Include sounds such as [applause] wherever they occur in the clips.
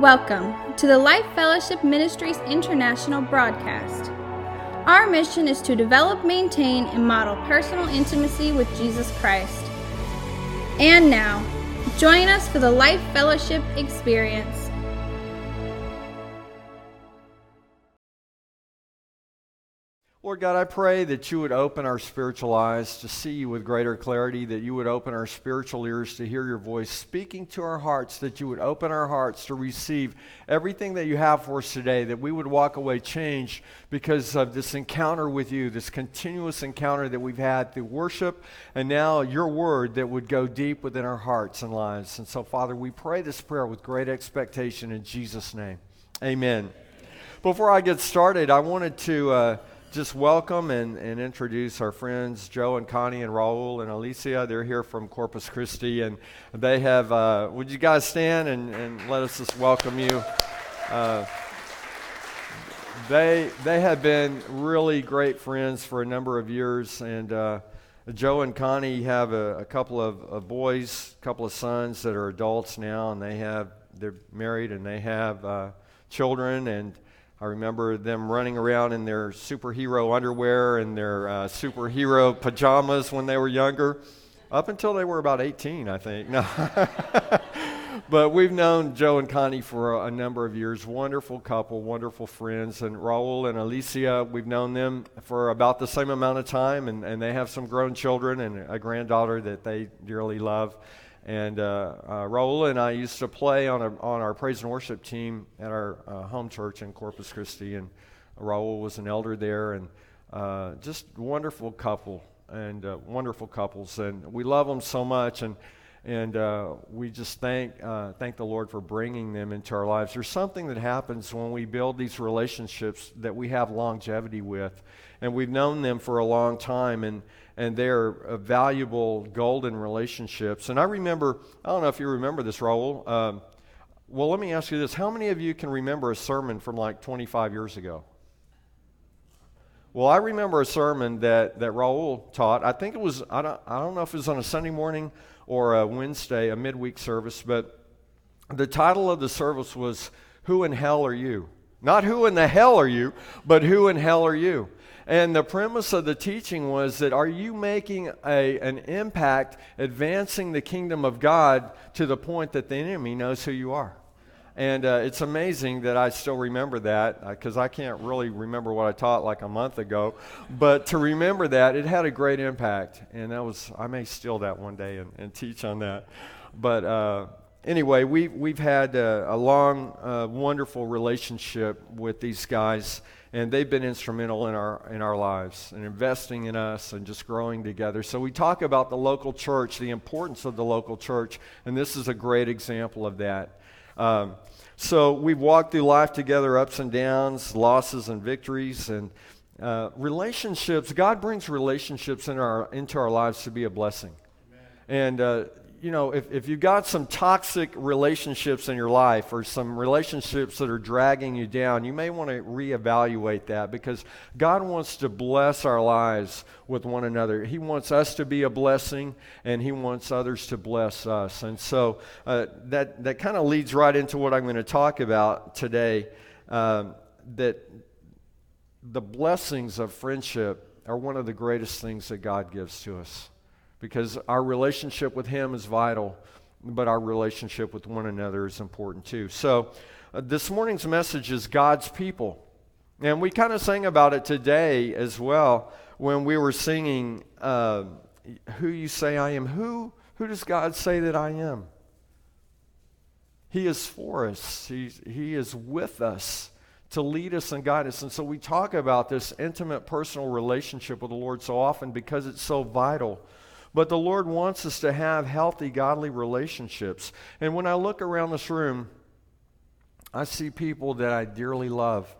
Welcome to the Life Fellowship Ministries International broadcast. Our mission is to develop, maintain, and model personal intimacy with Jesus Christ. And now, join us for the Life Fellowship experience. Lord God, I pray that you would open our spiritual eyes to see you with greater clarity, that you would open our spiritual ears to hear your voice speaking to our hearts, that you would open our hearts to receive everything that you have for us today, that we would walk away changed because of this encounter with you, this continuous encounter that we've had through worship, and now your word that would go deep within our hearts and lives. And so, Father, we pray this prayer with great expectation in Jesus' name. Amen. Before I get started, I wanted to. Uh, just welcome and, and introduce our friends Joe and Connie and Raul and Alicia. They're here from Corpus Christi, and they have. Uh, would you guys stand and, and let us just welcome you? Uh, they they have been really great friends for a number of years, and uh, Joe and Connie have a, a couple of, of, boys, a couple of sons that are adults now, and they have they're married and they have uh, children and I remember them running around in their superhero underwear and their uh, superhero pajamas when they were younger, up until they were about 18, I think. No. [laughs] but we've known Joe and Connie for a, a, number of years. Wonderful couple, wonderful friends. And Raul and Alicia, we've known them for about the same amount of time, and, and they have some grown children and a granddaughter that they dearly love. And uh, uh, Raul and I used to play on, a, on our praise and worship team at our uh, home church in Corpus Christi. And Raul was an elder there, and uh, just wonderful couple and uh, wonderful couples. And we love them so much. And and uh, we just thank uh, thank the Lord for bringing them into our lives. There's something that happens when we build these relationships that we have longevity with, and we've known them for a long time, and and they're valuable golden relationships. And I remember, I don't know if you remember this, Raul. Um, well, let me ask you this: How many of you can remember a sermon from like 25 years ago? Well, I remember a sermon that, that Raul taught. I think it was, I don't, I don't know if it was on a Sunday morning or a Wednesday, a midweek service, but the title of the service was Who in Hell Are You? Not who in the hell are you, but who in hell are you? And the premise of the teaching was that are you making a, an impact advancing the kingdom of God to the point that the enemy knows who you are? And uh, it's amazing that I still remember that because uh, I can't really remember what I taught like a month ago. But to remember that, it had a great impact. And that was, I may steal that one day and, and teach on that. But uh, anyway, we, we've had a, a long, uh, wonderful relationship with these guys. And they've been instrumental in our, in our lives and investing in us and just growing together. So we talk about the local church, the importance of the local church. And this is a great example of that. Um, so we've walked through life together, ups and downs, losses and victories, and uh, relationships. God brings relationships in our, into our lives to be a blessing. Amen. And uh, you know, if, if you've got some toxic relationships in your life or some relationships that are dragging you down, you may want to reevaluate that because God wants to bless our lives with one another. He wants us to be a blessing and He wants others to bless us. And so uh, that, that kind of leads right into what I'm going to talk about today um, that the blessings of friendship are one of the greatest things that God gives to us because our relationship with Him is vital, but our relationship with one another is important too. So, uh, this morning's message is God's people. And we kind of sang about it today as well when we were singing, uh, Who You Say I Am. Who, who does God say that I am? He is for us, He's, He is with us to lead us and guide us. And so we talk about this intimate personal relationship with the Lord so often because it's so vital but the Lord wants us to have healthy, godly relationships. And when I look around this room, I see people that I dearly love.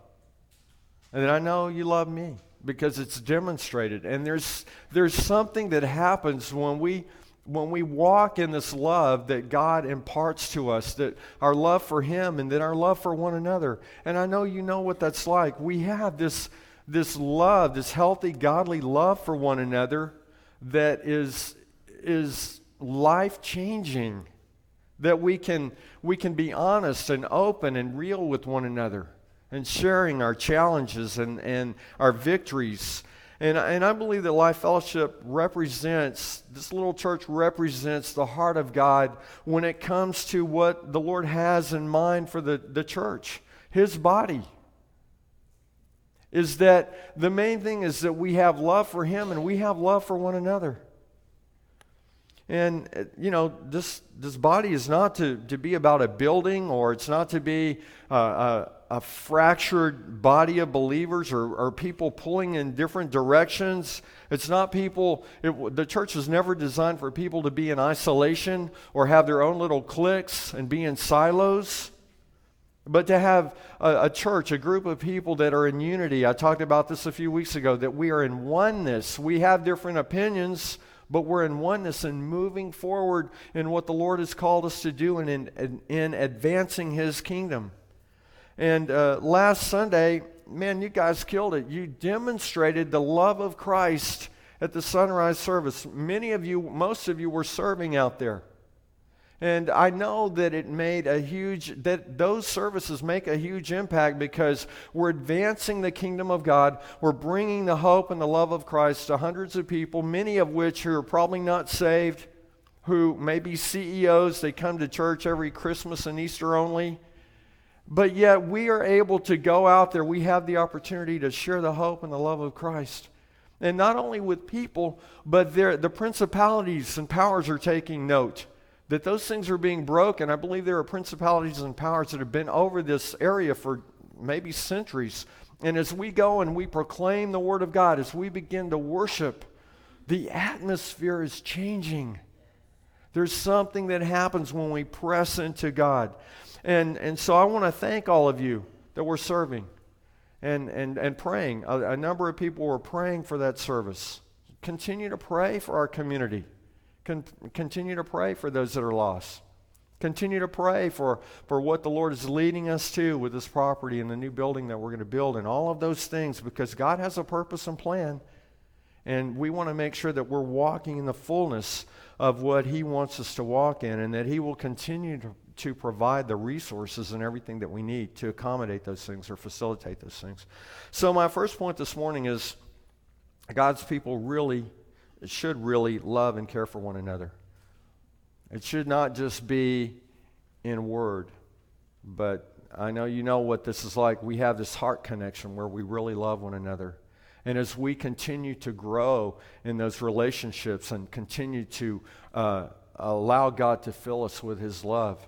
And I know you love me because it's demonstrated. And there's, there's something that happens when we, when we walk in this love that God imparts to us, that our love for Him and then our love for one another. And I know you know what that's like. We have this, this love, this healthy, godly love for one another that is, is life changing, that we can, we can be honest and open and real with one another and sharing our challenges and, and our victories. And, and I believe that Life Fellowship represents, this little church represents the heart of God when it comes to what the Lord has in mind for the, the church, His body. Is that the main thing is that we have love for Him and we have love for one another. And, you know, this, this body is not to, to be about a building or it's not to be uh, a, a, fractured body of believers or, or people pulling in different directions. It's not people, it, the church was never designed for people to be in isolation or have their own little cliques and be in silos. But to have a, a, church, a group of people that are in unity. I talked about this a few weeks ago that we are in oneness. We have different opinions, but we're in oneness and moving forward in what the Lord has called us to do and in, in, in advancing His kingdom. And uh, last Sunday, man, you guys killed it. You demonstrated the love of Christ at the sunrise service. Many of you, most of you, were serving out there. And I know that it made a huge, that those services make a huge impact because we're advancing the kingdom of God. We're bringing the hope and the love of Christ to hundreds of people, many of which who are probably not saved, who may be CEOs. They come to church every Christmas and Easter only. But yet we are able to go out there. We have the opportunity to share the hope and the love of Christ. And not only with people, but the principalities and powers are taking note that those things are being broken. I believe there are principalities and powers that have been over this area for maybe centuries. And as we go and we proclaim the Word of God, as we begin to worship, the atmosphere is changing. There's something that happens when we press into God. And, and so I want to thank all of you that were serving and, and, and praying. A, a number of people were praying for that service. Continue to pray for our community. Con- continue to pray for those that are lost. Continue to pray for, for what the Lord is leading us to with this property and the new building that we're going to build and all of those things because God has a purpose and plan. And we want to make sure that we're walking in the fullness of what He wants us to walk in and that He will continue to, to provide the resources and everything that we need to accommodate those things or facilitate those things. So, my first point this morning is God's people really it should really love and care for one another. It should not just be in word, but I know you know what this is like. We have this heart connection where we really love one another. And as we continue to grow in those relationships and continue to uh, allow God to fill us with His love,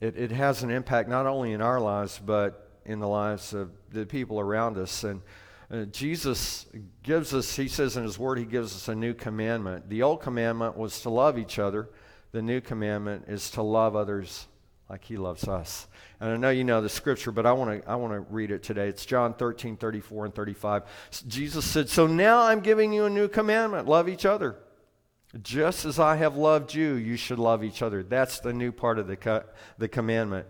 it, it has an impact not only in our lives, but in the lives of the people around us. And uh, Jesus gives us, he says in his word, he gives us a new commandment. The old commandment was to love each other, the new commandment is to love others like he loves us. And I know you know the scripture, but I want to I want to read it today. It's John 13, 34 and 35. Jesus said, So now I'm giving you a new commandment. Love each other. Just as I have loved you, you should love each other. That's the new part of the, co- the commandment.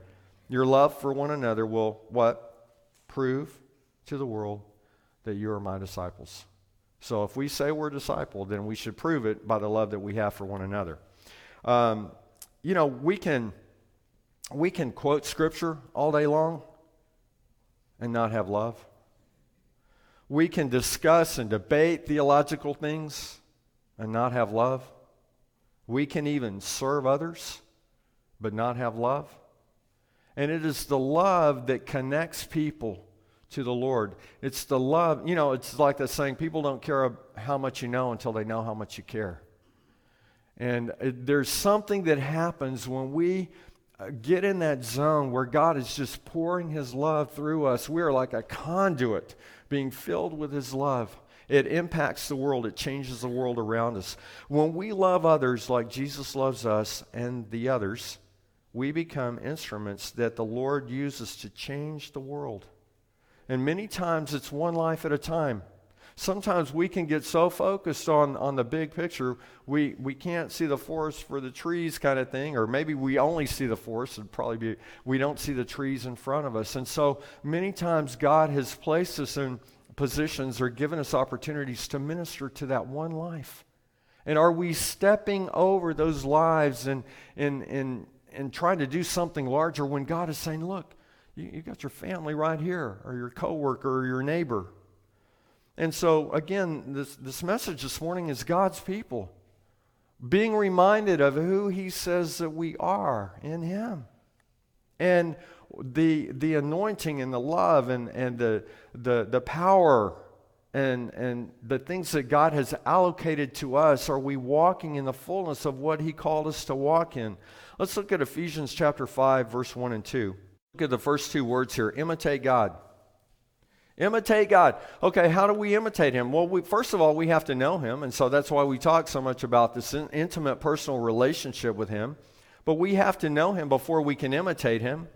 Your love for one another will what? Prove to the world that you are my disciples. So if we say we're disciple, then we should prove it by the love that we have for one another. Um, you know, we can we can quote scripture all day long and not have love. We can discuss and debate theological things and not have love. We can even serve others but not have love. And it is the love that connects people to the Lord. It's the love, you know, it's like that saying people don't care how much you know until they know how much you care. And it, there's something that happens when we uh, get in that zone where God is just pouring His love through us. We are like a conduit being filled with His love. It impacts the world, it changes the world around us. When we love others like Jesus loves us and the others, we become instruments that the Lord uses to change the world. And many times it's one life at a time. Sometimes we can get so focused on, on the big picture, we, we can't see the forest for the trees kind of thing, or maybe we only see the forest, it'd probably be, we don't see the trees in front of us. And so many times God has placed us in positions or given us opportunities to minister to that one life. And are we stepping over those lives and, and, and and trying to do something larger when God is saying, look, you, got your family right here, or your coworker, or your neighbor. And so, again, this, this message this morning is God's people being reminded of who He says that we are in Him. And the, the anointing and the love and, and the, the, the power and, and the things that God has allocated to us, are we walking in the fullness of what He called us to walk in? Let's look at Ephesians chapter 5, verse 1 and 2. Look at the first two words here imitate God. Imitate God. Okay, how do we imitate Him? Well, we, first of all, we have to know Him, and so that's why we talk so much about this in, intimate personal relationship with Him. But we have to know Him before we can imitate Him.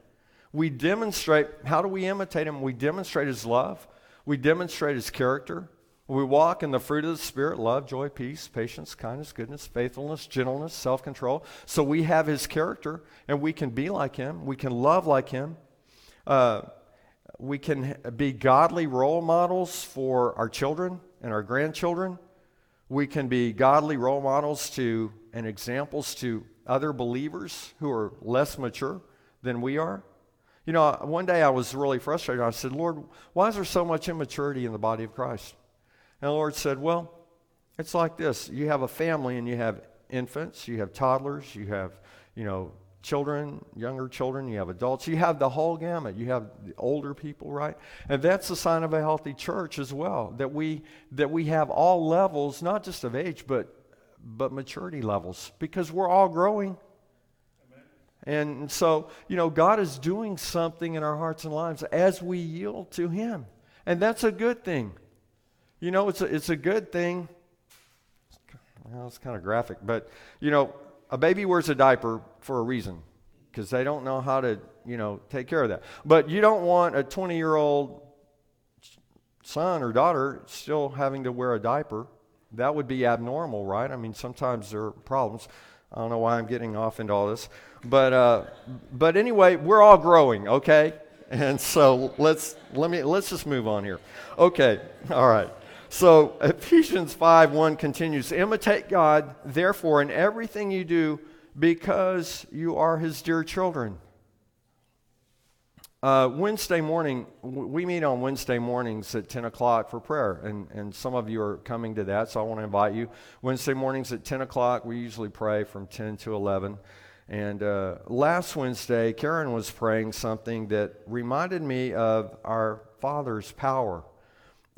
We demonstrate, how do we imitate Him? We demonstrate His love. We demonstrate his character. We walk in the fruit of the Spirit love, joy, peace, patience, kindness, goodness, faithfulness, gentleness, self control. So we have his character and we can be like him. We can love like him. Uh, we can be godly role models for our children and our grandchildren. We can be godly role models to and examples to other believers who are less mature than we are. You know, one day I was really frustrated. I said, Lord, why is there so much immaturity in the body of Christ? And the Lord said, Well, it's like this you have a family and you have infants, you have toddlers, you have, you know, children, younger children, you have adults, you have the whole gamut. You have the older people, right? And that's a sign of a healthy church as well, that we that we have all levels, not just of age, but but maturity levels, because we're all growing. And so, you know, God is doing something in our hearts and lives as we yield to Him. And that's a good thing. You know, it's a, it's a good thing. Well, it's kind of graphic, but, you know, a baby wears a diaper for a reason because they don't know how to, you know, take care of that. But you don't want a 20 year old son or daughter still having to wear a diaper. That would be abnormal, right? I mean, sometimes there are problems. I don't know why I'm getting off into all this. But, uh, but anyway, we're all growing, okay? And so let's, let me, let's just move on here. Okay, all right. So [laughs] Ephesians 5 1 continues Imitate God, therefore, in everything you do, because you are his dear children. Uh, Wednesday morning, we meet on Wednesday mornings at 10 o'clock for prayer, and, and some of you are coming to that, so I want to invite you. Wednesday mornings at 10 o'clock, we usually pray from 10 to 11. And uh, last Wednesday, Karen was praying something that reminded me of our Father's power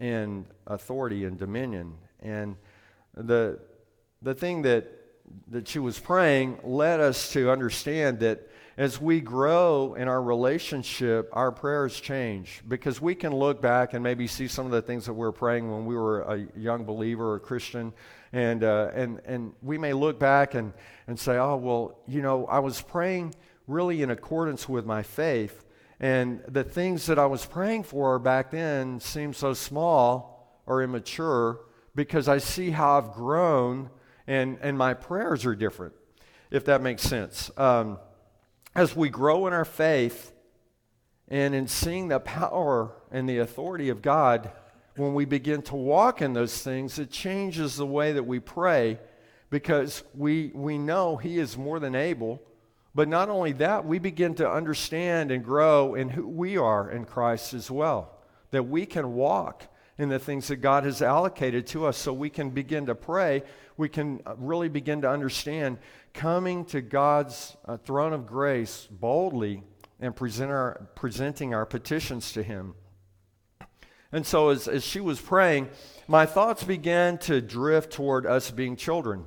and authority and dominion. And the, the thing that, that she was praying led us to understand that as we grow in our relationship, our prayers change because we can look back and maybe see some of the things that we were praying when we were a young believer or Christian. And, uh, and, and we may look back and, and say, oh, well, you know, I was praying really in accordance with my faith. And the things that I was praying for back then seem so small or immature because I see how I've grown and, and my prayers are different, if that makes sense. Um, as we grow in our faith and in seeing the power and the authority of God, when we begin to walk in those things, it changes the way that we pray because we, we know He is more than able. But not only that, we begin to understand and grow in who we are in Christ as well. That we can walk in the things that God has allocated to us so we can begin to pray. We can really begin to understand coming to God's uh, throne of grace boldly and present our, presenting our petitions to Him. And so, as, as she was praying, my thoughts began to drift toward us being children.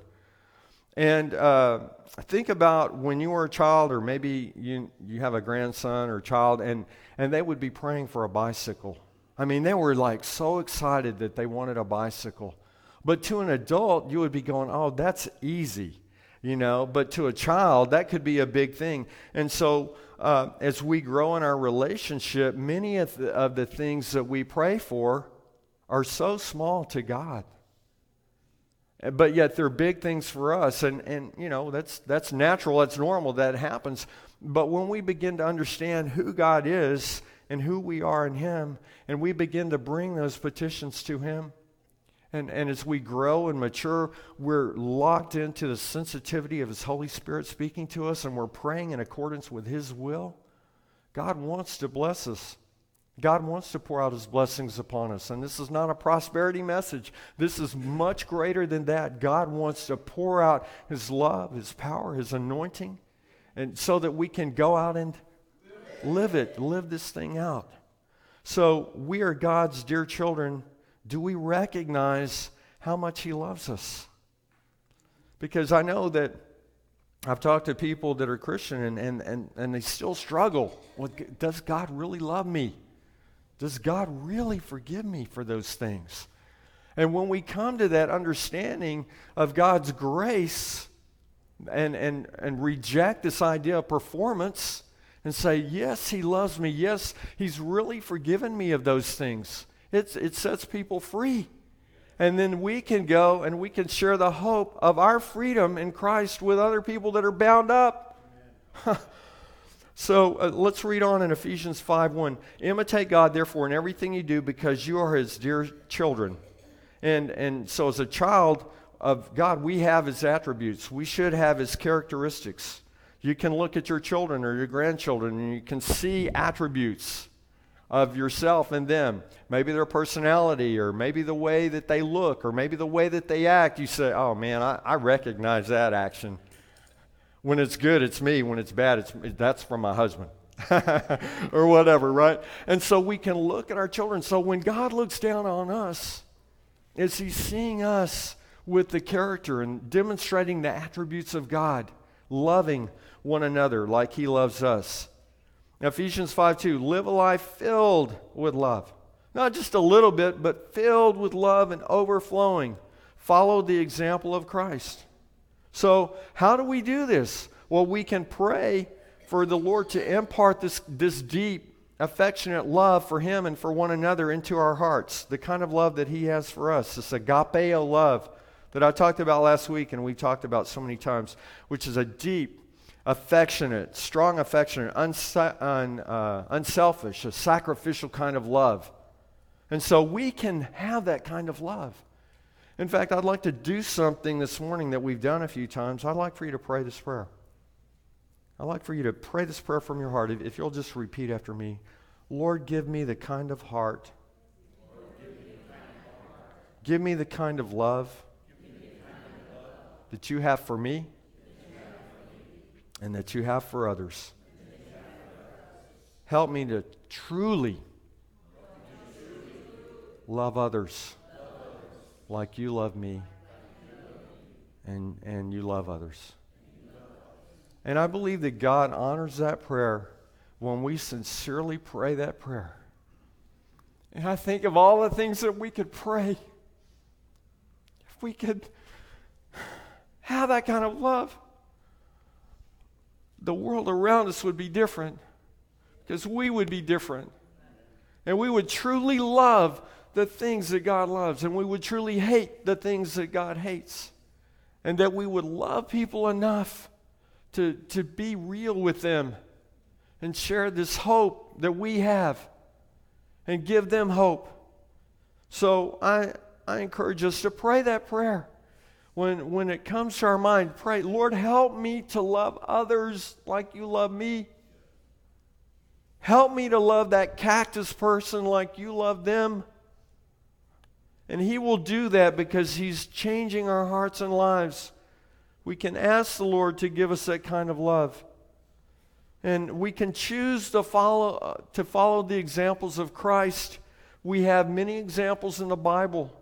And uh, think about when you were a child, or maybe you, you have a grandson or child, and, and they would be praying for a bicycle. I mean, they were like so excited that they wanted a bicycle. But to an adult, you would be going, oh, that's easy you know, but to a child, that could be a big thing. And so, uh, as we grow in our relationship, many of the, of the things that we pray for are so small to God. But yet they're big things for us. And, and you know, that's, that's natural, that's normal, that happens. But when we begin to understand who God is and who we are in Him, and we begin to bring those petitions to Him, And, and as we grow and mature, we're locked into the sensitivity of His Holy Spirit speaking to us, and we're praying in accordance with His will. God wants to bless us. God wants to pour out His blessings upon us. And this is not a prosperity message. This is much greater than that. God wants to pour out His love, His power, His anointing, and so that we can go out and live it, live this thing out. So we are God's dear children. Do we recognize how much He loves us? Because I know that I've talked to people that are Christian and, and, and, and they still struggle with does God really love me? Does God really forgive me for those things? And when we come to that understanding of God's grace and, and, and reject this idea of performance and say, Yes, He loves me. Yes, He's really forgiven me of those things, it's, it sets people free. And then we can go and we can share the hope of our freedom in Christ with other people that are bound up. [laughs] So uh, let's read on in Ephesians 5:1. Imitate God, therefore, in everything you do, because you are His dear children. And and so, as a child of God, we have His attributes. We should have His characteristics. You can look at your children or your grandchildren, and you can see attributes of yourself and them. Maybe their personality, or maybe the way that they look, or maybe the way that they act. You say, "Oh man, I, I recognize that action." When it's good, it's me. When it's bad, it's that's from my husband. [laughs] or whatever, right? And so we can look at our children. So when God looks down on us, is he seeing us with the character and demonstrating the attributes of God, loving one another like he loves us. Ephesians 5 2, live a life filled with love. Not just a little bit, but filled with love and overflowing. Follow the example of Christ. So, how do we do this? Well, we can pray for the Lord to impart this, this deep, affectionate love for Him and for one another into our hearts, the kind of love that He has for us, this agapeo love that I talked about last week and we've talked about so many times, which is a deep, affectionate, strong, affectionate, unse- un, uh, unselfish, a sacrificial kind of love. And so we can have that kind of love. In fact, I'd like to do something this morning that we've done a few times. I'd like for you to pray this prayer. I'd like for you to pray this prayer from your heart. If, if you'll just repeat after me Lord, give me the kind of heart, give me the kind of love that you have for me and that you have for others. Help me to truly love others like you love me and, and you love others. And I believe that God honors that prayer when we sincerely pray that prayer. And I think of all the things that we could pray. If we could have that kind of love, the world around us would be different because we would be different. And we would truly love the things that God loves, and we would truly hate the things that God hates, and that we would love people enough to, to be real with them and share this hope that we have and give them hope. So I, I encourage us to pray that prayer. When, when it comes to our mind, pray, Lord, help me to love others like you love me. Help me to love that cactus person like you love them. And He will do that because He's changing our hearts and lives. We can ask the Lord to give us that kind of love. And we can choose to follow, uh, to follow the examples of Christ. We have many examples in the Bible.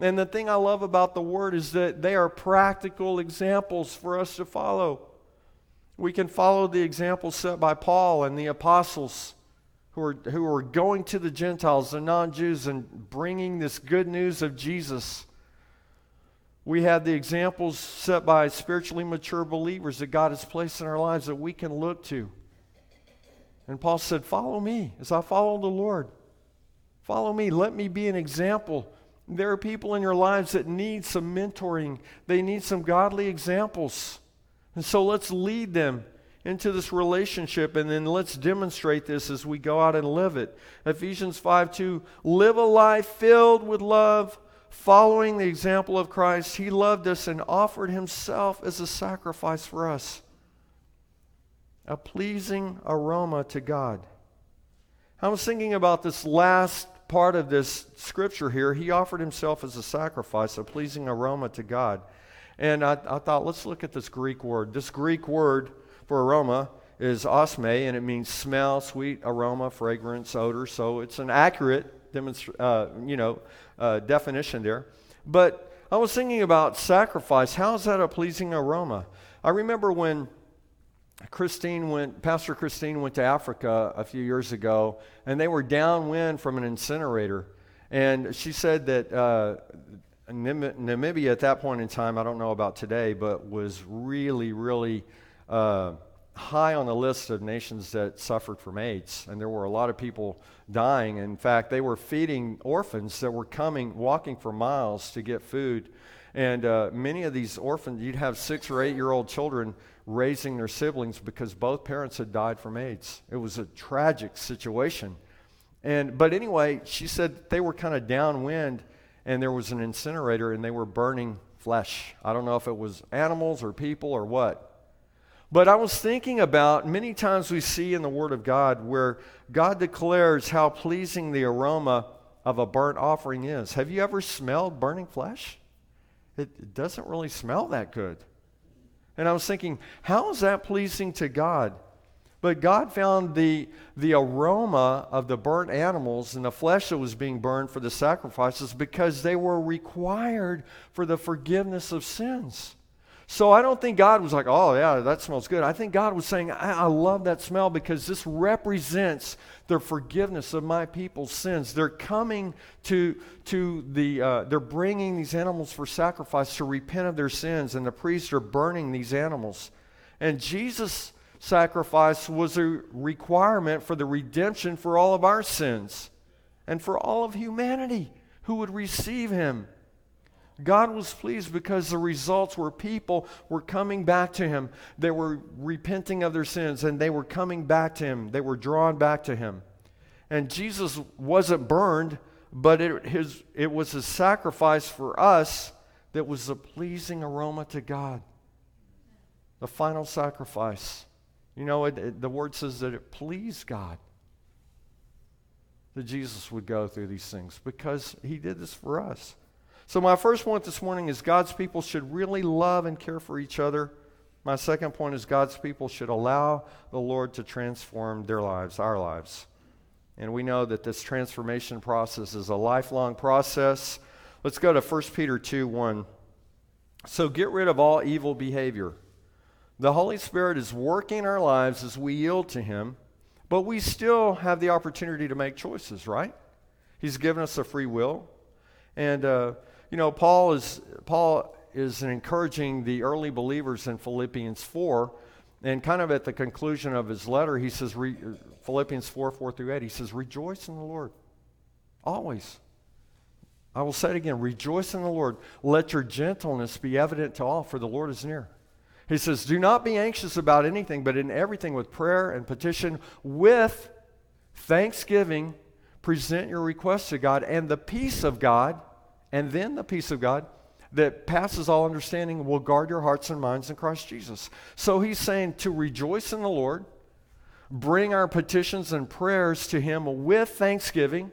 And the thing I love about the Word is that they are practical examples for us to follow. We can follow the examples set by Paul and the apostles who are, who are going to the Gentiles, the non Jews, and bringing this good news of Jesus. We have the examples set by spiritually mature believers that God has placed in our lives that we can look to. And Paul said, Follow me as I follow the Lord. Follow me. Let me be an example. There are people in your lives that need some mentoring, they need some godly examples. And so let's lead them into this relationship and then let's demonstrate this as we go out and live it. Ephesians 5 2 live a life filled with love, following the example of Christ, he loved us and offered himself as a sacrifice for us, a pleasing aroma to God. I was thinking about this last part of this scripture here. He offered himself as a sacrifice, a pleasing aroma to God. And I, I thought, let's look at this Greek word. This Greek word for aroma is osme, and it means smell, sweet aroma, fragrance, odor. So it's an accurate demonstra- uh, you know, uh, definition there. But I was thinking about sacrifice. How is that a pleasing aroma? I remember when Christine went, Pastor Christine went to Africa a few years ago, and they were downwind from an incinerator. And she said that uh, Namibia at that point in time, I don't know about today, but was really, really uh, high on the list of nations that suffered from AIDS. And there were a lot of people dying. In fact, they were feeding orphans that were coming, walking for miles to get food. And uh, many of these orphans, you'd have six or eight year old children raising their siblings because both parents had died from AIDS. It was a tragic situation. And but anyway, she said they were kind of downwind and there was an incinerator and they were burning flesh. I don't know if it was animals or people or what. But I was thinking about many times we see in the Word of God where God declares how pleasing the aroma of a burnt offering is. Have you ever smelled burning flesh? It doesn't really smell that good. And I was thinking, how is that pleasing to God? But God found the, the aroma of the burnt animals and the flesh that was being burned for the sacrifices because they were required for the forgiveness of sins. So I don't think God was like, oh, yeah, that smells good. I think God was saying, I, I, love that smell because this represents the forgiveness of my people's sins. They're coming to, to the, uh, they're bringing these animals for sacrifice to repent of their sins, and the priests are burning these animals. And Jesus' sacrifice was a requirement for the redemption for all of our sins and for all of humanity who would receive him. God was pleased because the results were people were coming back to him. They were repenting of their sins and they were coming back to him. They were drawn back to him. And Jesus wasn't burned, but it, his, it was a sacrifice for us that was a pleasing aroma to God. The final sacrifice. You know, it, it, the word says that it pleased God that Jesus would go through these things because he did this for us. So, my first point this morning is God's people should really love and care for each other. My second point is God's people should allow the Lord to transform their lives, our lives. And we know that this transformation process is a lifelong process. Let's go to 1 Peter 2 1. So, get rid of all evil behavior. The Holy Spirit is working our lives as we yield to Him, but we still have the opportunity to make choices, right? He's given us a free will. And, uh, you know, Paul is, Paul is encouraging the early believers in Philippians 4. And kind of at the conclusion of his letter, he says, re, Philippians 4 4 through 8, he says, Rejoice in the Lord. Always. I will say it again rejoice in the Lord. Let your gentleness be evident to all, for the Lord is near. He says, Do not be anxious about anything, but in everything with prayer and petition, with thanksgiving, present your requests to God, and the peace of God and then the peace of God that passes all understanding will guard your hearts and minds in Christ Jesus. So he's saying to rejoice in the Lord, bring our petitions and prayers to him with thanksgiving,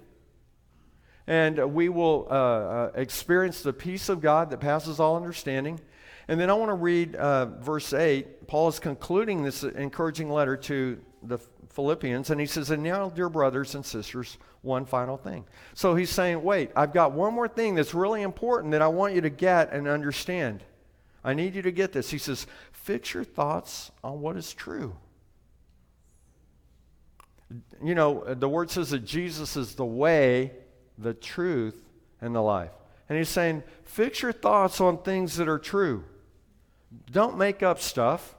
and we will uh, uh, experience the peace of God that passes all understanding. And then I want to read uh, verse 8. Paul is concluding this encouraging letter to the Philippians, and he says, And now, dear brothers and sisters, one final thing. So he's saying, Wait, I've got one more thing that's really important that I want you to get and understand. I need you to get this. He says, Fix your thoughts on what is true. You know, the word says that Jesus is the way, the truth, and the life. And he's saying, Fix your thoughts on things that are true. Don't make up stuff.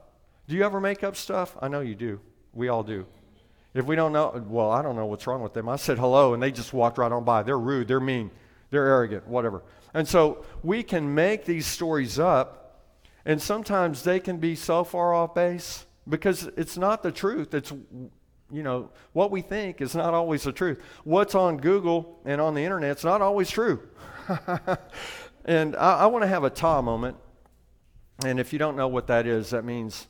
Do you ever make up stuff? I know you do. We all do. If we don't know, well, I don't know what's wrong with them. I said hello and they just walked right on by. They're rude, they're mean, they're arrogant, whatever. And so we can make these stories up, and sometimes they can be so far off base because it's not the truth. It's you know, what we think is not always the truth. What's on Google and on the internet is not always true. [laughs] and I, I want to have a ta moment. And if you don't know what that is, that means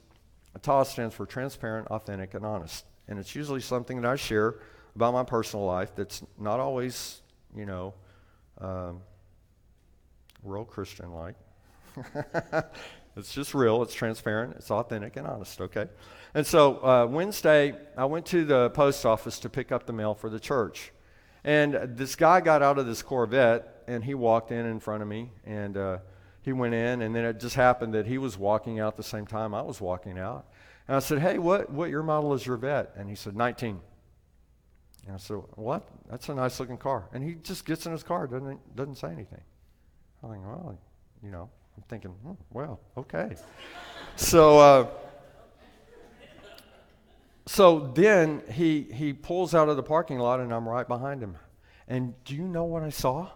a ta stands for transparent, authentic, and honest. And it's usually something that I share about my personal life that's not always, you know, um, real Christian like. [laughs] it's just real, it's transparent, it's authentic, and honest, okay? And so uh, Wednesday, I went to the post office to pick up the mail for the church. And this guy got out of this Corvette and he walked in in front of me and uh, he went in. And then it just happened that he was walking out the same time I was walking out. And I said, Hey, what, what your model is your vet? And he said, 19. And I said, What? That's a nice looking car. And he just gets in his car, doesn't, doesn't say anything. I'm like, Well, you know, I'm thinking, hmm, Well, okay. so, uh, so then he, he pulls out of the parking lot, and I'm right behind him. And do you know what I saw?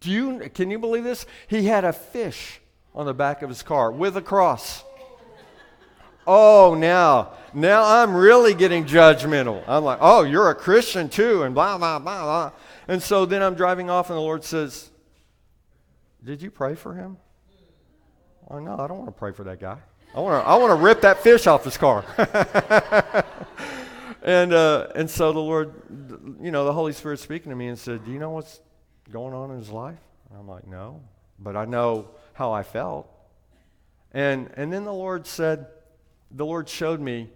Do you, can you believe this? He had a fish on the back of his car with a cross. Oh, now, now I'm really getting judgmental. I'm like, oh, you're a Christian too, and blah, blah, blah, blah. And so then I'm driving off, and the Lord says, Did you pray for him? Oh, no, I don't want to pray for that guy. I want to I want to rip that fish off his car. [laughs] and uh, and so the Lord, you know, the Holy Spirit speaking to me and said, "Do you know what's going on in his life?" And I'm like, "No, but I know how I felt." And and then the Lord said, the Lord showed me.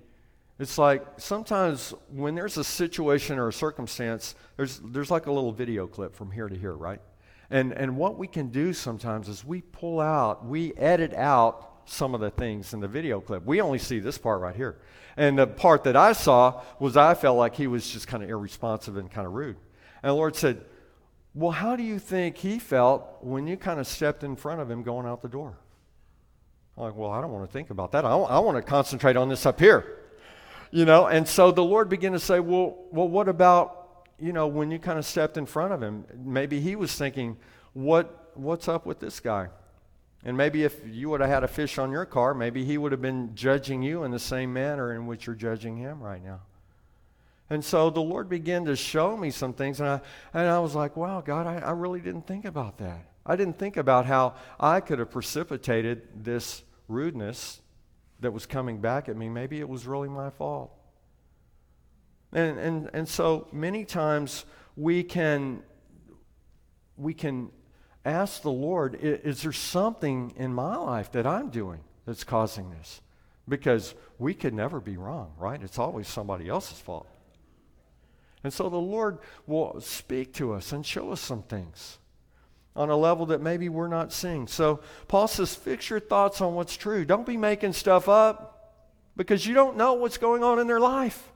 It's like sometimes when there's a situation or a circumstance, there's there's like a little video clip from here to here, right? And and what we can do sometimes is we pull out, we edit out some of the things in the video clip. We only see this part right here. And the part that I saw was I felt like he was just kind of irresponsive and kind of rude. And the Lord said, Well, how do you think he felt when you kind of stepped in front of him going out the door? I'm like, Well, I don't want to think about that. I, I want to concentrate on this up here. You know, and so the Lord began to say, Well, well, what about, you know, when you kind of stepped in front of him? Maybe he was thinking, What what's up with this guy? And maybe if you would have had a fish on your car, maybe he would have been judging you in the same manner in which you're judging him right now. And so the Lord began to show me some things, and I, and I was like, wow, God, I, I really didn't think about that. I didn't think about how I could have precipitated this rudeness that was coming back at me. Maybe it was really my fault. And, and, and so many times we can, we can ask the Lord, is there something in my life that I'm doing that's causing this? Because we could never be wrong, right? It's always somebody else's fault. And so the Lord will speak to us and show us some things on a level that maybe we're not seeing. So Paul says, fix your thoughts on what's true. Don't be making stuff up because you don't know what's going on in their life.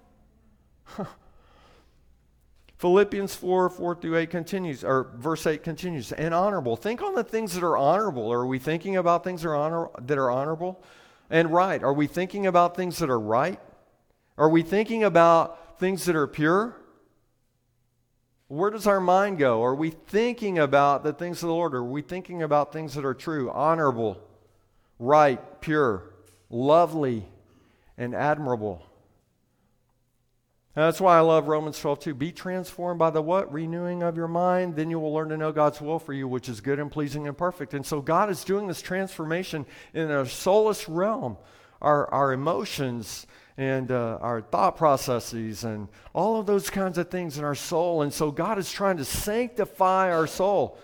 [laughs] Philippians 4 4 through 8 continues, or verse 8 continues, and honorable. Think on the things that are honorable. Are we thinking about things that are, honor, that are honorable and right? Are we thinking about things that are right? Are we thinking about things that are pure? Where does our mind go? Are we thinking about the things of the Lord? Are we thinking about things that are true, honorable, right, pure, lovely, and admirable? that's why I love Romans 12 two. Be transformed by the what? Renewing of your mind. Then you will learn to know God's will for you, which is good and pleasing and perfect. And so God is doing this transformation in a soulish realm. Our, our emotions and uh, our thought processes and all of those kinds of things in our soul. And so God is trying to sanctify our soul.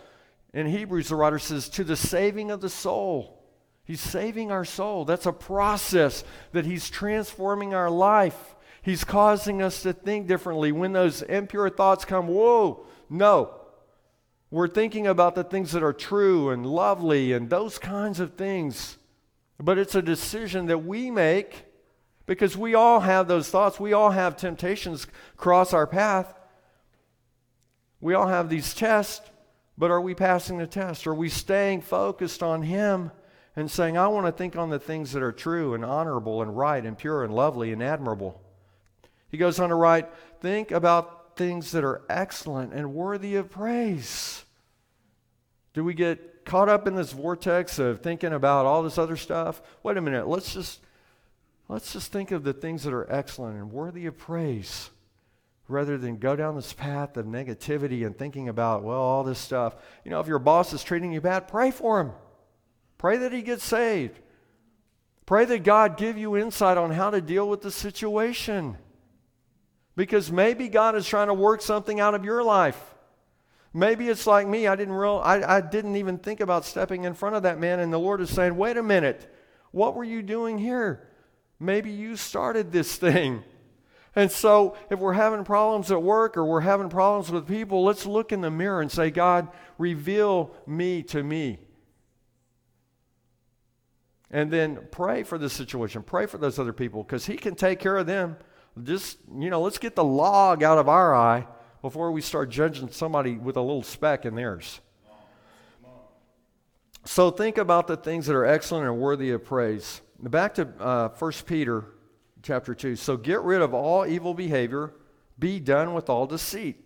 In Hebrews, the writer says, to the saving of the soul. He's saving our soul. That's a process that He's transforming our life. He's causing us to think differently. When those impure thoughts come, whoa, no. We're thinking about the things that are true and lovely and those kinds of things. But it's a decision that we make because we all have those thoughts. We all have temptations cross our path. We all have these tests, but are we passing the test? Are we staying focused on Him and saying, I want to think on the things that are true and honorable and right and pure and lovely and admirable? He goes on to write, Think about things that are excellent and worthy of praise. Do we get caught up in this vortex of thinking about all this other stuff? Wait a minute, let's just let's just think of the things that are excellent and worthy of praise rather than go down this path of negativity and thinking about, well, all this stuff. You know, if your boss is treating you bad, pray for him. Pray that he gets saved. Pray that God give you insight on how to deal with the situation. Because maybe God is trying to work something out of your life. Maybe it's like me. I didn't real I, I didn't even think about stepping in front of that man, and the Lord is saying, wait a minute, what were you doing here? Maybe you started this [laughs] thing. And so, if we're having problems at work or we're having problems with people, let's look in the mirror and say, God, reveal me to me. And then pray for the situation. Pray for those other people because He can take care of them. Just, you know, let's get the log out of our eye before we start judging somebody with a little speck in theirs. So, think about the things that are excellent and worthy of praise. Back to uh, 1 Peter chapter 2. So get rid of all evil behavior, be done with all deceit.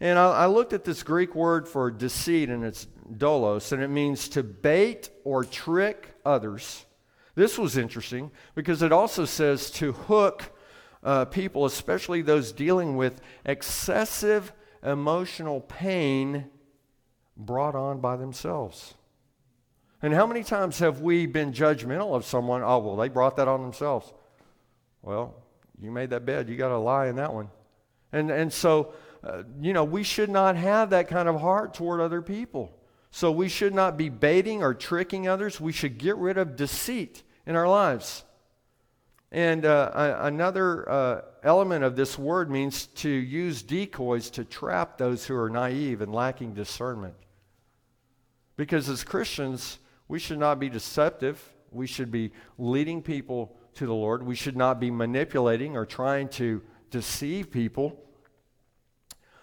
And I, I looked at this Greek word for deceit, and it's dolos, and it means to bait or trick others. This was interesting because it also says to hook uh, people, especially those dealing with excessive emotional pain brought on by themselves. And how many times have we been judgmental of someone? Oh, well, they brought that on themselves. Well, you made that bed. You got to lie in that one. And, and so, uh, you know, we should not have that kind of heart toward other people. So we should not be baiting or tricking others. We should get rid of deceit in our lives. And uh, another uh, element of this word means to use decoys to trap those who are naive and lacking discernment. Because as Christians, we should not be deceptive. We should be leading people to the Lord. We should not be manipulating or trying to deceive people.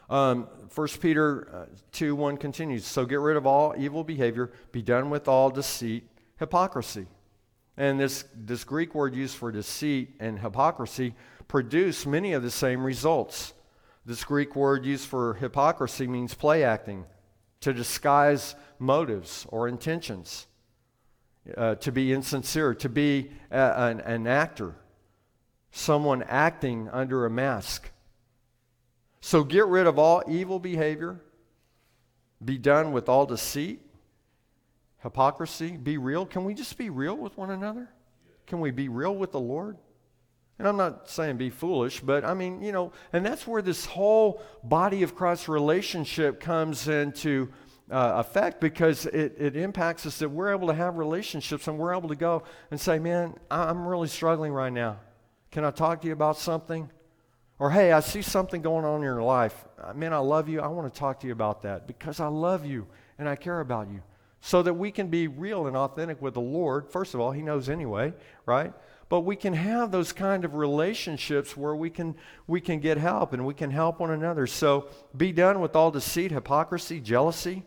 Um, 1 Peter uh, 2 1 continues So get rid of all evil behavior, be done with all deceit, hypocrisy. And this, this Greek word used for deceit and hypocrisy produce many of the same results. This Greek word used for hypocrisy means play acting, to disguise motives or intentions uh, to be insincere, to be a, an, an actor, someone acting under a mask. So get rid of all evil behavior, be done with all deceit, hypocrisy, be real. Can we just be real with one another? Can we be real with the Lord? And I'm not saying be foolish, but I mean, you know, and that's where this whole body of Christ relationship comes into uh, effect because it, it impacts us that we're able to have relationships and we're able to go and say, Man, I'm really struggling right now. Can I talk to you about something? Or, hey, I see something going on in your life. Uh, man, I love you. I want to talk to you about that because I love you and I care about you. So that we can be real and authentic with the Lord. First of all, He knows anyway, right? But we can have those kind of relationships where we can, we can get help and we can help one another. So be done with all deceit, hypocrisy, jealousy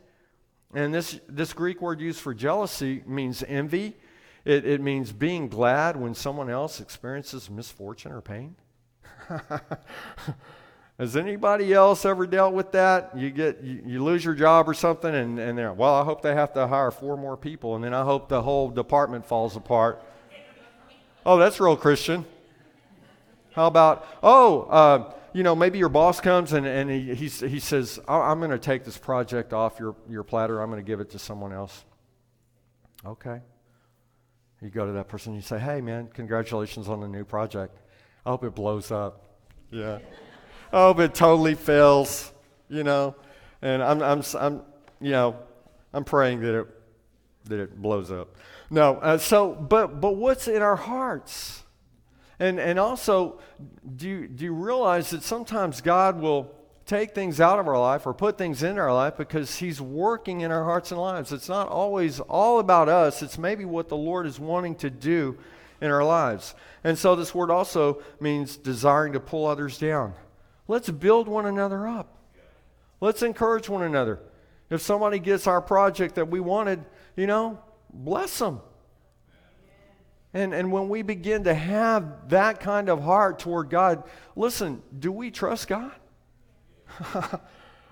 and this, this Greek word used for jealousy means envy. It, it means being glad when someone else experiences misfortune or pain. [laughs] Has anybody else ever dealt with that? You get you, you, lose your job or something, and, and they're well. I hope they have to hire four more people, and then I hope the whole department falls apart. Oh, that's real Christian. How about oh, uh, you know, maybe your boss comes and, and he, he, he says, I'm going to take this project off your, your platter. I'm going to give it to someone else. Okay. You go to that person and you say, hey, man, congratulations on the new project. I hope it blows up. Yeah. I but totally fails, you know. And I'm, I'm, I'm, you know, I'm praying that it, that it blows up. No, uh, so, but, but what's in our hearts? And, and also, do you, do you realize that sometimes God will take things out of our life or put things in our life because He's working in our hearts and lives? It's not always all about us, it's maybe what the Lord is wanting to do in our lives. And so, this word also means desiring to pull others down. Let's build one another up, let's encourage one another. If somebody gets our project that we wanted, you know, bless them and, and when we begin to have that kind of heart toward God, listen, do we trust God? [laughs]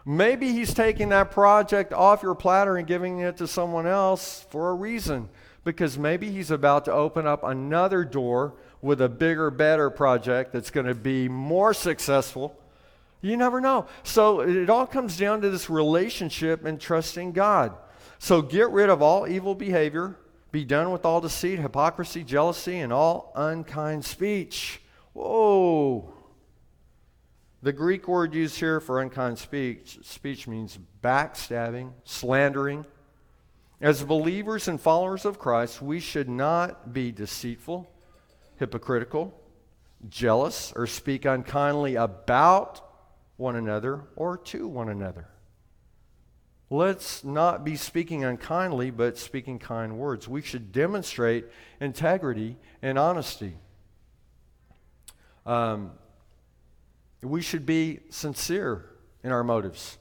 Maybe He's taking that project off your platter and giving it to someone else for a reason. Because maybe He's about to open up another door with a bigger, better project that's going to be more successful. You never know. So it all comes down to this relationship and trusting God. So get rid of all evil behavior, be done with all deceit, hypocrisy, jealousy, and all unkind speech. Whoa. The Greek word used here for unkind speech, speech means backstabbing, slandering. As believers and followers of Christ, we should not be deceitful, hypocritical, jealous, or speak unkindly about one another or to one another. Let's not be speaking unkindly, but speaking kind words. We should demonstrate integrity and honesty. Um, we should be sincere in our motives.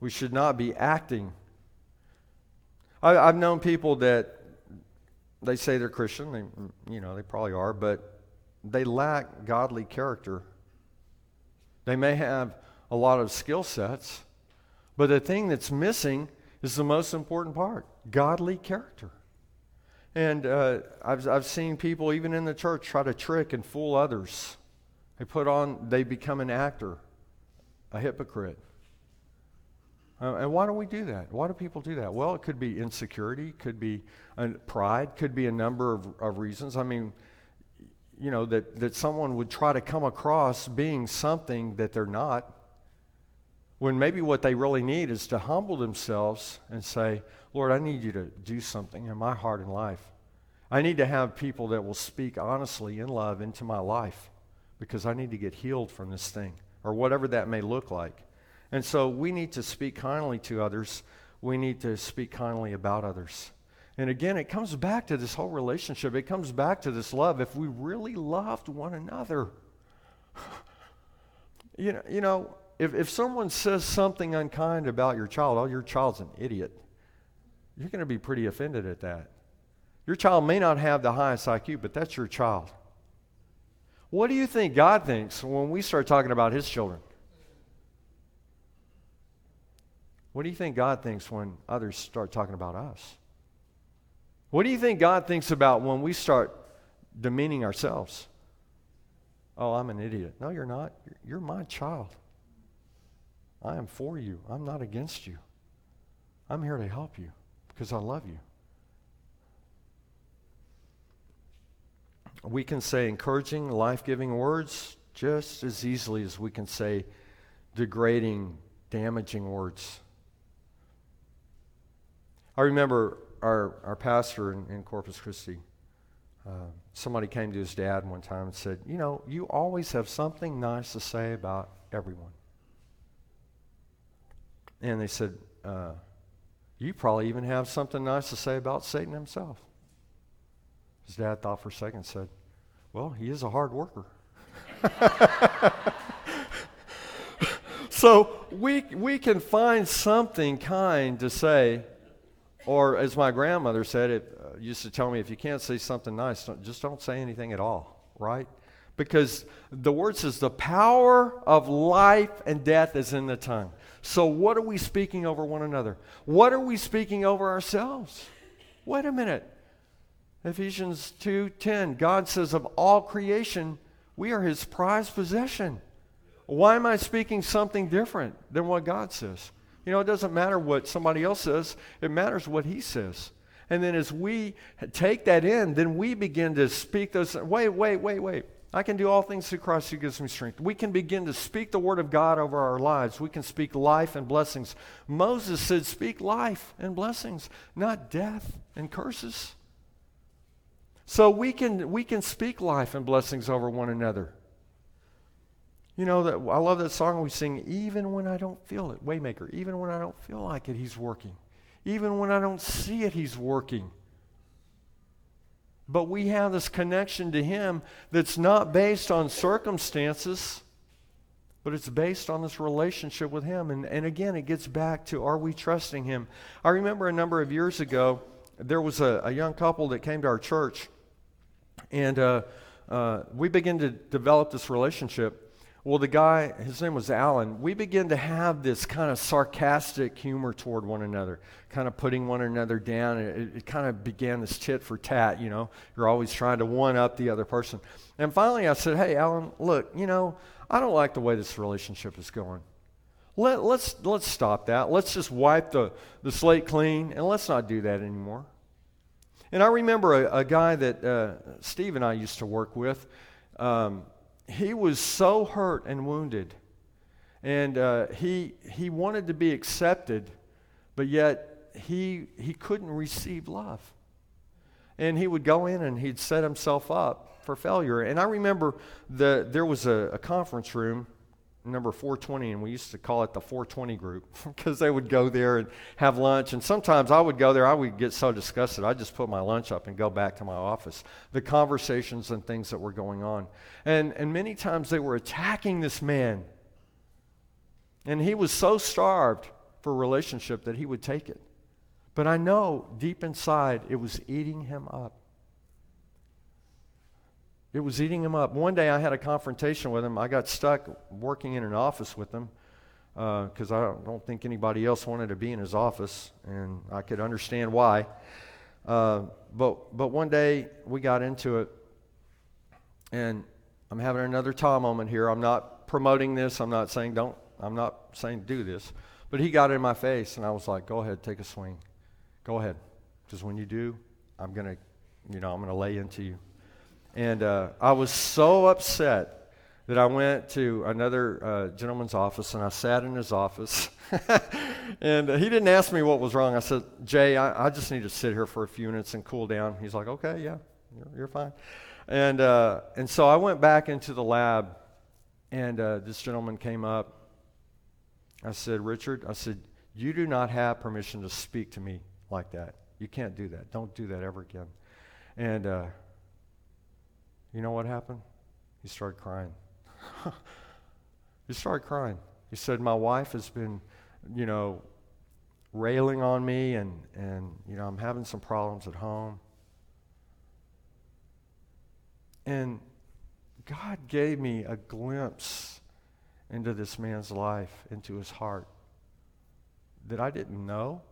We should not be acting. I, have known people that they say they're Christian. They, you know, they probably are, but they lack godly character. They may have a lot of skill sets, but the thing that's missing is the most important part godly character. And uh, I've, I've seen people, even in the church, try to trick and fool others. They put on, they become an actor, a hypocrite. Uh, and why do we do that? Why do people do that? Well, it could be insecurity, could be uh, pride, could be a number of, of reasons. I mean, you know, that, that someone would try to come across being something that they're not, when maybe what they really need is to humble themselves and say, Lord, I need you to do something in my heart and life. I need to have people that will speak honestly in love into my life because I need to get healed from this thing or whatever that may look like. And so we need to speak kindly to others. We need to speak kindly about others. And again, it comes back to this whole relationship. It comes back to this love. If we really loved one another, [sighs] you know, you know if, if someone says something unkind about your child, oh, your child's an idiot, you're going to be pretty offended at that. Your child may not have the highest IQ, but that's your child. What do you think God thinks when we start talking about his children? What do you think God thinks when others start talking about us? What do you think God thinks about when we start demeaning ourselves? Oh, I'm an idiot. No, you're not. You're my child. I am for you. I'm not against you. I'm here to help you because I love you. We can say encouraging, life giving words just as easily as we can say degrading, damaging words. I remember our, our pastor in, in Corpus Christi, uh, somebody came to his dad one time and said, You know, you always have something nice to say about everyone. And they said, uh, You probably even have something nice to say about Satan himself. His dad thought for a second and said, Well, he is a hard worker. [laughs] so we, we can find something kind to say or as my grandmother said, it uh, used to tell me, if you can't say something nice, don't, just don't say anything at all, right? Because the word says the power of life and death is in the tongue. So what are we speaking over one another? What are we speaking over ourselves? Wait a minute. Ephesians 2:10 God says of all creation we are his prized possession. Why am I speaking something different than what God says? You know, it doesn't matter what somebody else says, it matters what he says. And then as we take that in, then we begin to speak those. Wait, wait, wait, wait. I can do all things through Christ who gives me strength. We can begin to speak the word of God over our lives. We can speak life and blessings. Moses said, Speak life and blessings, not death and curses. So we can, we can speak life and blessings over one another. You know, that, I love that song we sing, even when I don't feel it, Waymaker, even when I don't feel like it, He's working. Even when I don't see it, He's working. But we have this connection to Him that's not based on circumstances, but it's based on this relationship with Him. And, and again, it gets back to are we trusting Him? I remember a number of years ago, there was a, a young couple that came to our church, and uh, uh, we began to develop this relationship. Well, the guy, his name was Alan, we began to have this kind of sarcastic humor toward one another, kind of putting one another down. It, it kind of began this tit for tat, you know. You're always trying to one up the other person. And finally, I said, Hey, Alan, look, you know, I don't like the way this relationship is going. Let, let's, let's stop that. Let's just wipe the, the slate clean and let's not do that anymore. And I remember a, a guy that uh, Steve and I used to work with. Um, he was so hurt and wounded. And uh, he, he wanted to be accepted, but yet he, he couldn't receive love. And he would go in and he'd set himself up for failure. And I remember the, there was a, a conference room number 420, and we used to call it the 420 group [laughs] because they would go there and have lunch. And sometimes I would go there, I would get so disgusted, I'd just put my lunch up and go back to my office. The conversations and things that were going on. And, and many times they were attacking this man. And he was so starved for relationship that he would take it. But I know deep inside it was eating him up. It was eating him up. One day I had a confrontation with him. I got stuck working in an office with him because uh, I don't, think anybody else wanted to be in his office, and I could understand why. Uh, but, but one day we got into it, and I'm having another Tom moment here. I'm not promoting this. I'm not saying don't. I'm not saying do this. But he got in my face, and I was like, "Go ahead, take a swing. Go ahead, because when you do, I'm gonna, you know, I'm gonna lay into you." And uh, I was so upset that I went to another uh, gentleman's office and I sat in his office. [laughs] and he didn't ask me what was wrong. I said, Jay, I, I, just need to sit here for a few minutes and cool down. He's like, okay, yeah, you're, you're fine. And, uh, and so I went back into the lab and uh, this gentleman came up. I said, Richard, I said, you do not have permission to speak to me like that. You can't do that. Don't do that ever again. And uh, you know what happened? He started crying. [laughs] he started crying. He said, My wife has been, you know, railing on me, and, and you know, I'm having some problems at home. And God gave me a glimpse into this man's life, into his heart, that I didn't know.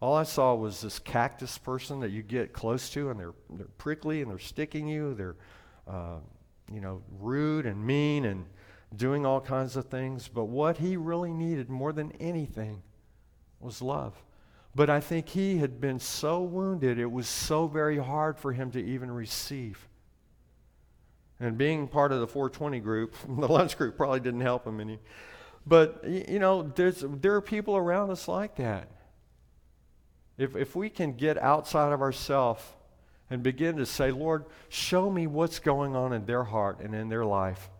All I saw was this cactus person that you get close to, and they're, they're prickly and they're sticking you. They're uh, you know, rude and mean and doing all kinds of things. But what he really needed more than anything was love. But I think he had been so wounded, it was so very hard for him to even receive. And being part of the 420 group, [laughs] the lunch group probably didn't help him any. But, you know, there's, there are people around us like that. If, if we can get outside of ourselves and begin to say, Lord, show me what's going on in their heart and in their life,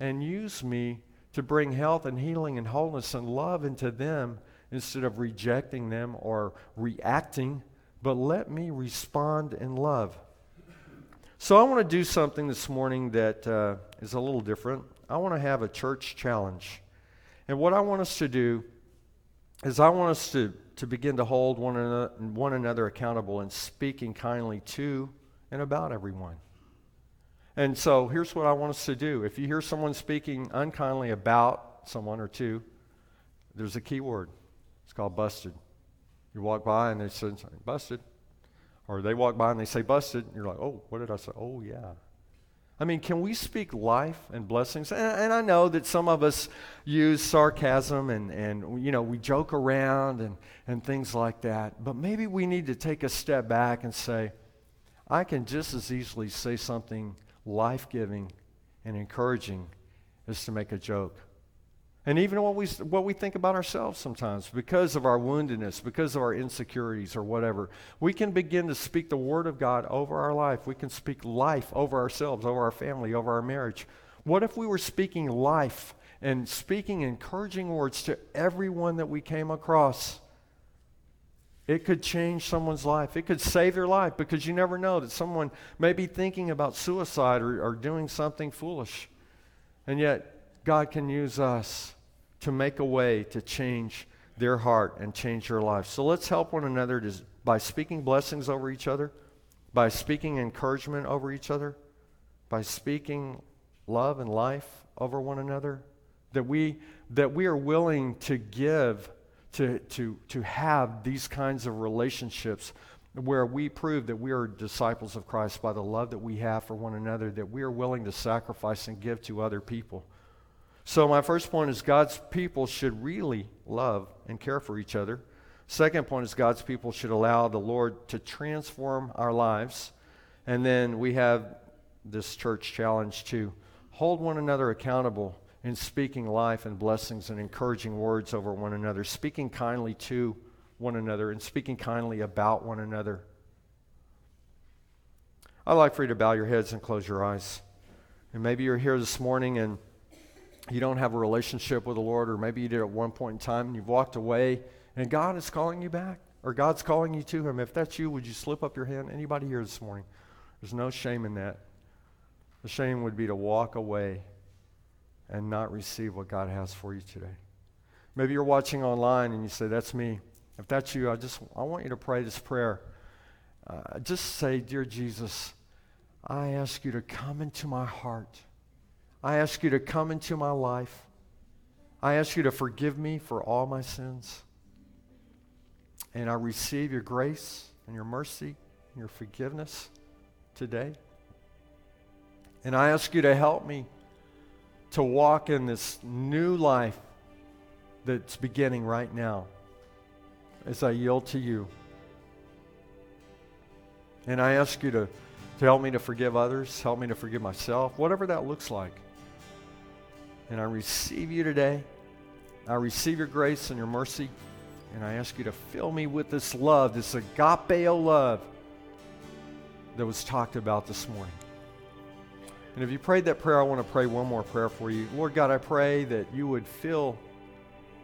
and use me to bring health and healing and wholeness and love into them instead of rejecting them or reacting, but let me respond in love. So I want to do something this morning that uh, is a little different. I want to have a church challenge. And what I want us to do is I want us to to begin to hold one another, one another accountable and speaking kindly to and about everyone. And so here's what I want us to do. If you hear someone speaking unkindly about someone or two, there's a key word. It's called busted. You walk by and they say, busted. Or they walk by and they say, busted. And you're like, oh, what did I say? Oh, yeah. I mean, can we speak life and blessings? And, and, I know that some of us use sarcasm and, and you know, we joke around and, and things like that. But maybe we need to take a step back and say, I can just as easily say something life giving and encouraging as to make a joke. And even what we, what we think about ourselves sometimes, because of our woundedness, because of our insecurities or whatever, we can begin to speak the Word of God over our life. We can speak life over ourselves, over our family, over our marriage. What if we were speaking life and speaking encouraging words to everyone that we came across? It could change someone's life. It could save their life because you never know that someone may be thinking about suicide or, or doing something foolish. And yet, God can use us to make a way to change their heart and change their life. So let's help one another to, by speaking blessings over each other, by speaking encouragement over each other, by speaking love and life over one another, that we, that we are willing to give, to, to, to have these kinds of relationships where we prove that we are disciples of Christ by the love that we have for one another, that we are willing to sacrifice and give to other people. So, my first point is God's people should really love and care for each other. Second point is God's people should allow the Lord to transform our lives. And then we have this church challenge to hold one another accountable in speaking life and blessings and encouraging words over one another, speaking kindly to one another, and speaking kindly about one another. I'd like for you to bow your heads and close your eyes. And maybe you're here this morning and you don't have a relationship with the Lord, or maybe you did at one point in time and you've walked away and God is calling you back, or God's calling you to Him. If that's you, would you slip up your hand? Anybody here this morning? There's no shame in that. The shame would be to walk away and not receive what God has for you today. Maybe you're watching online and you say, That's me. If that's you, I just I want you to pray this prayer. Uh, just say, Dear Jesus, I ask you to come into my heart. I ask you to come into my life. I ask you to forgive me for all my sins. And I receive your grace and your mercy and your forgiveness today. And I ask you to help me to walk in this new life that's beginning right now as I yield to you. And I ask you to, to help me to forgive others, help me to forgive myself, whatever that looks like. And I receive you today. I receive your grace and your mercy. And I ask you to fill me with this love, this agapeo love that was talked about this morning. And if you prayed that prayer, I want to pray one more prayer for you. Lord God, I pray that you would fill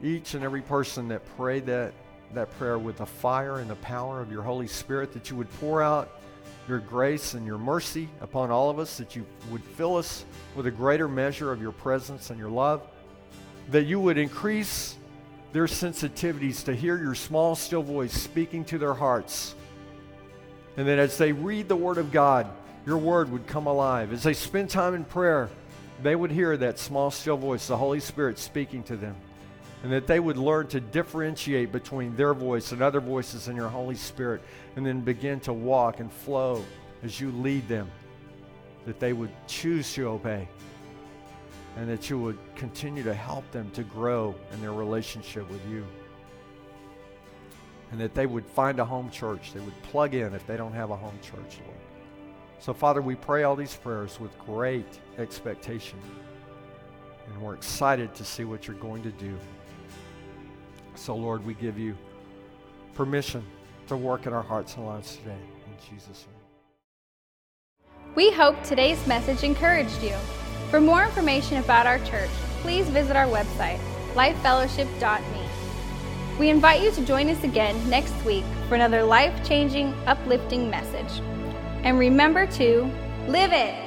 each and every person that prayed that, that prayer with the fire and the power of your Holy Spirit, that you would pour out your grace and your mercy upon all of us, that you would fill us with a greater measure of your presence and your love, that you would increase their sensitivities to hear your small, still voice speaking to their hearts. And that as they read the Word of God, your Word would come alive. As they spend time in prayer, they would hear that small, still voice, the Holy Spirit speaking to them. And that they would learn to differentiate between their voice and other voices in your Holy Spirit, and then begin to walk and flow as you lead them. That they would choose to obey and that you would continue to help them to grow in their relationship with you. And that they would find a home church. They would plug in if they don't have a home church, Lord. So, Father, we pray all these prayers with great expectation. And we're excited to see what you're going to do. So, Lord, we give you permission to work in our hearts and lives today. In Jesus' name. We hope today's message encouraged you. For more information about our church, please visit our website, lifefellowship.me. We invite you to join us again next week for another life changing, uplifting message. And remember to live it!